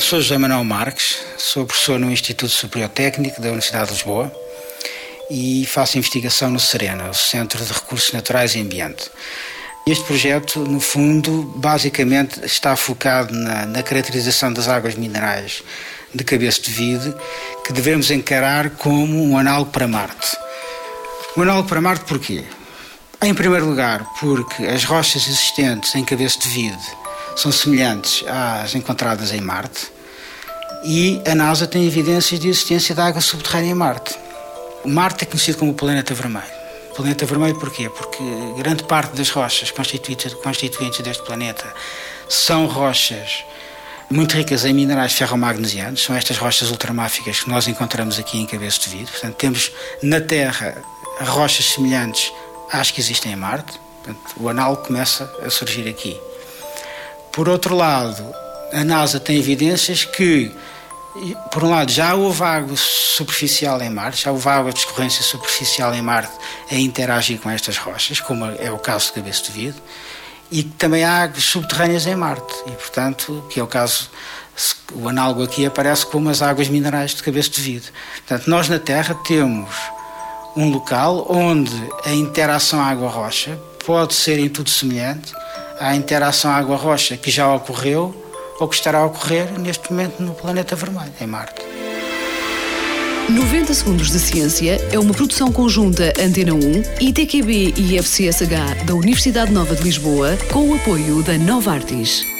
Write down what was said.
sou José Manuel Marques, sou professor no Instituto Superior Técnico da Universidade de Lisboa e faço investigação no Serena, o Centro de Recursos Naturais e Ambiente. Este projeto, no fundo, basicamente está focado na, na caracterização das águas minerais de cabeça de vide, que devemos encarar como um análogo para Marte. Um análogo para Marte porquê? Em primeiro lugar, porque as rochas existentes em cabeça de vide são semelhantes às encontradas em Marte e a NASA tem evidências de existência de água subterrânea em Marte. Marte é conhecido como o planeta vermelho. Planeta vermelho porquê? Porque grande parte das rochas constituintes, deste planeta são rochas muito ricas em minerais ferromagnesianos, são estas rochas ultramáficas que nós encontramos aqui em Cabeça de Vidro. Portanto, temos na Terra rochas semelhantes às que existem em Marte. Portanto, o análogo começa a surgir aqui. Por outro lado, a NASA tem evidências que por um lado, já houve água superficial em Marte, já houve água de escorrência superficial em Marte a interagir com estas rochas, como é o caso de Cabeça de Vidro, e também há águas subterrâneas em Marte, e portanto, que é o caso, o análogo aqui aparece como as águas minerais de Cabeça de Vidro. Portanto, nós na Terra temos um local onde a interação água-rocha pode ser em tudo semelhante à interação água-rocha que já ocorreu ou que estará a ocorrer neste momento no planeta vermelho, em Marte. 90 Segundos de Ciência é uma produção conjunta Antena 1, ITQB e FCSH da Universidade Nova de Lisboa, com o apoio da Nova Artis.